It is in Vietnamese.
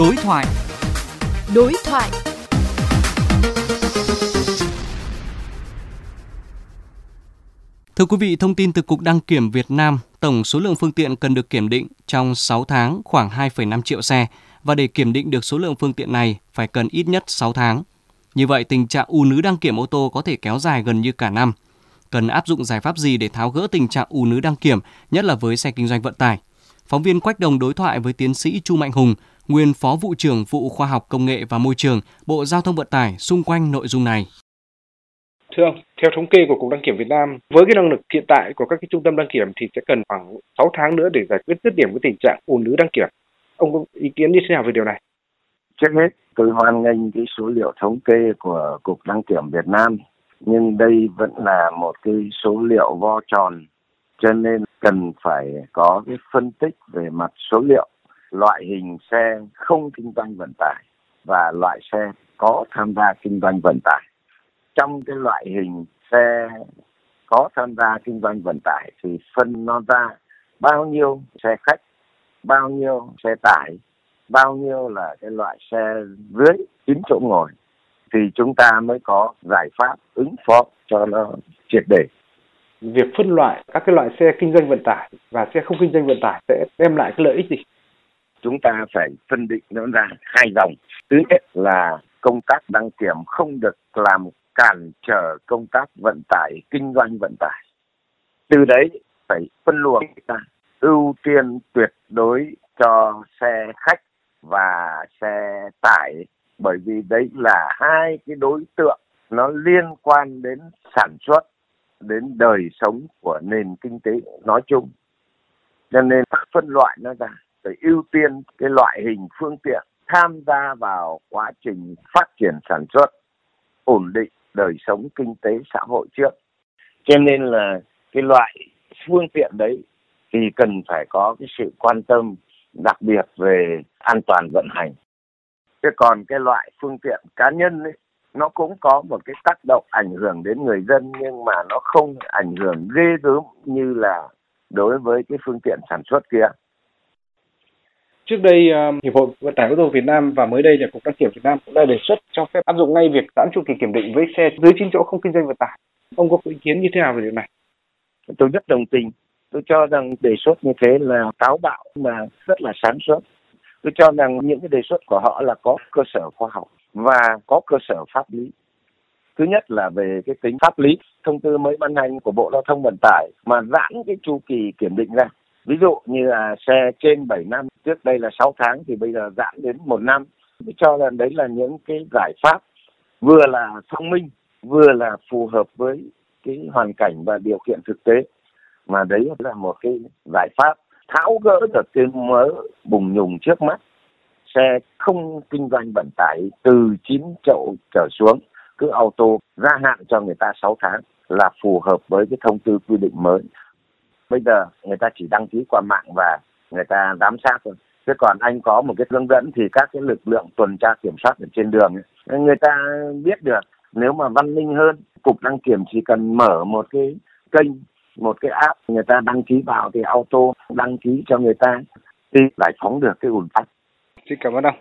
Đối thoại. Đối thoại. Thưa quý vị, thông tin từ Cục Đăng kiểm Việt Nam, tổng số lượng phương tiện cần được kiểm định trong 6 tháng khoảng 2,5 triệu xe và để kiểm định được số lượng phương tiện này phải cần ít nhất 6 tháng. Như vậy, tình trạng ù nứ đăng kiểm ô tô có thể kéo dài gần như cả năm. Cần áp dụng giải pháp gì để tháo gỡ tình trạng ù nứ đăng kiểm, nhất là với xe kinh doanh vận tải? Phóng viên Quách Đồng đối thoại với tiến sĩ Chu Mạnh Hùng, nguyên Phó vụ trưởng vụ Khoa học Công nghệ và Môi trường, Bộ Giao thông Vận tải xung quanh nội dung này. Thưa ông, theo thống kê của Cục Đăng kiểm Việt Nam, với cái năng lực hiện tại của các cái trung tâm đăng kiểm thì sẽ cần khoảng 6 tháng nữa để giải quyết dứt điểm cái tình trạng ùn ứ đăng kiểm. Ông có ý kiến như thế nào về điều này? Trước hết, tôi hoan nghênh cái số liệu thống kê của Cục Đăng kiểm Việt Nam, nhưng đây vẫn là một cái số liệu vo tròn, cho nên cần phải có cái phân tích về mặt số liệu loại hình xe không kinh doanh vận tải và loại xe có tham gia kinh doanh vận tải. Trong cái loại hình xe có tham gia kinh doanh vận tải thì phân nó ra bao nhiêu xe khách, bao nhiêu xe tải, bao nhiêu là cái loại xe dưới 9 chỗ ngồi thì chúng ta mới có giải pháp ứng phó cho nó triệt để việc phân loại các cái loại xe kinh doanh vận tải và xe không kinh doanh vận tải sẽ đem lại cái lợi ích gì? Chúng ta phải phân định nó ra hai dòng. Thứ nhất là công tác đăng kiểm không được làm cản trở công tác vận tải, kinh doanh vận tải. Từ đấy phải phân luồng ra ưu tiên tuyệt đối cho xe khách và xe tải bởi vì đấy là hai cái đối tượng nó liên quan đến sản xuất đến đời sống của nền kinh tế nói chung cho nên phân loại nó ra phải ưu tiên cái loại hình phương tiện tham gia vào quá trình phát triển sản xuất, ổn định đời sống kinh tế xã hội trước cho nên là cái loại phương tiện đấy thì cần phải có cái sự quan tâm đặc biệt về an toàn vận hành thế còn cái loại phương tiện cá nhân ấy, nó cũng có một cái tác động ảnh hưởng đến người dân nhưng mà nó không ảnh hưởng ghê gớm như là đối với cái phương tiện sản xuất kia. Trước đây ờ, Hiệp hội Vận tải ô tô Việt Nam và mới đây là Cục đăng kiểm Việt Nam cũng đã đề xuất cho phép áp dụng ngay việc giãn chu kỳ kiểm định với xe dưới 9 chỗ không kinh doanh vận tải. Ông có ý kiến như thế nào về điều này? Tôi rất đồng tình. Tôi cho rằng đề xuất như thế là táo bạo mà rất là sáng suốt. Tôi cho rằng những cái đề xuất của họ là có cơ sở khoa học và có cơ sở pháp lý thứ nhất là về cái tính pháp lý, thông tư mới ban hành của bộ giao thông vận tải mà giãn cái chu kỳ kiểm định ra ví dụ như là xe trên 7 năm, trước đây là 6 tháng thì bây giờ giãn đến một năm. Tôi cho là đấy là những cái giải pháp vừa là thông minh, vừa là phù hợp với cái hoàn cảnh và điều kiện thực tế. Mà đấy là một cái giải pháp tháo gỡ được cái mớ bùng nhùng trước mắt. Xe không kinh doanh vận tải từ 9 chậu trở xuống, cứ auto, gia hạn cho người ta 6 tháng là phù hợp với cái thông tư quy định mới. Bây giờ người ta chỉ đăng ký qua mạng và người ta giám sát thôi. Thế còn anh có một cái hướng dẫn thì các cái lực lượng tuần tra kiểm soát ở trên đường người ta biết được nếu mà văn minh hơn, cục đăng kiểm chỉ cần mở một cái kênh, một cái app, người ta đăng ký vào thì auto đăng ký cho người ta, thì giải phóng được cái ủn tắc Xin cảm ơn ông.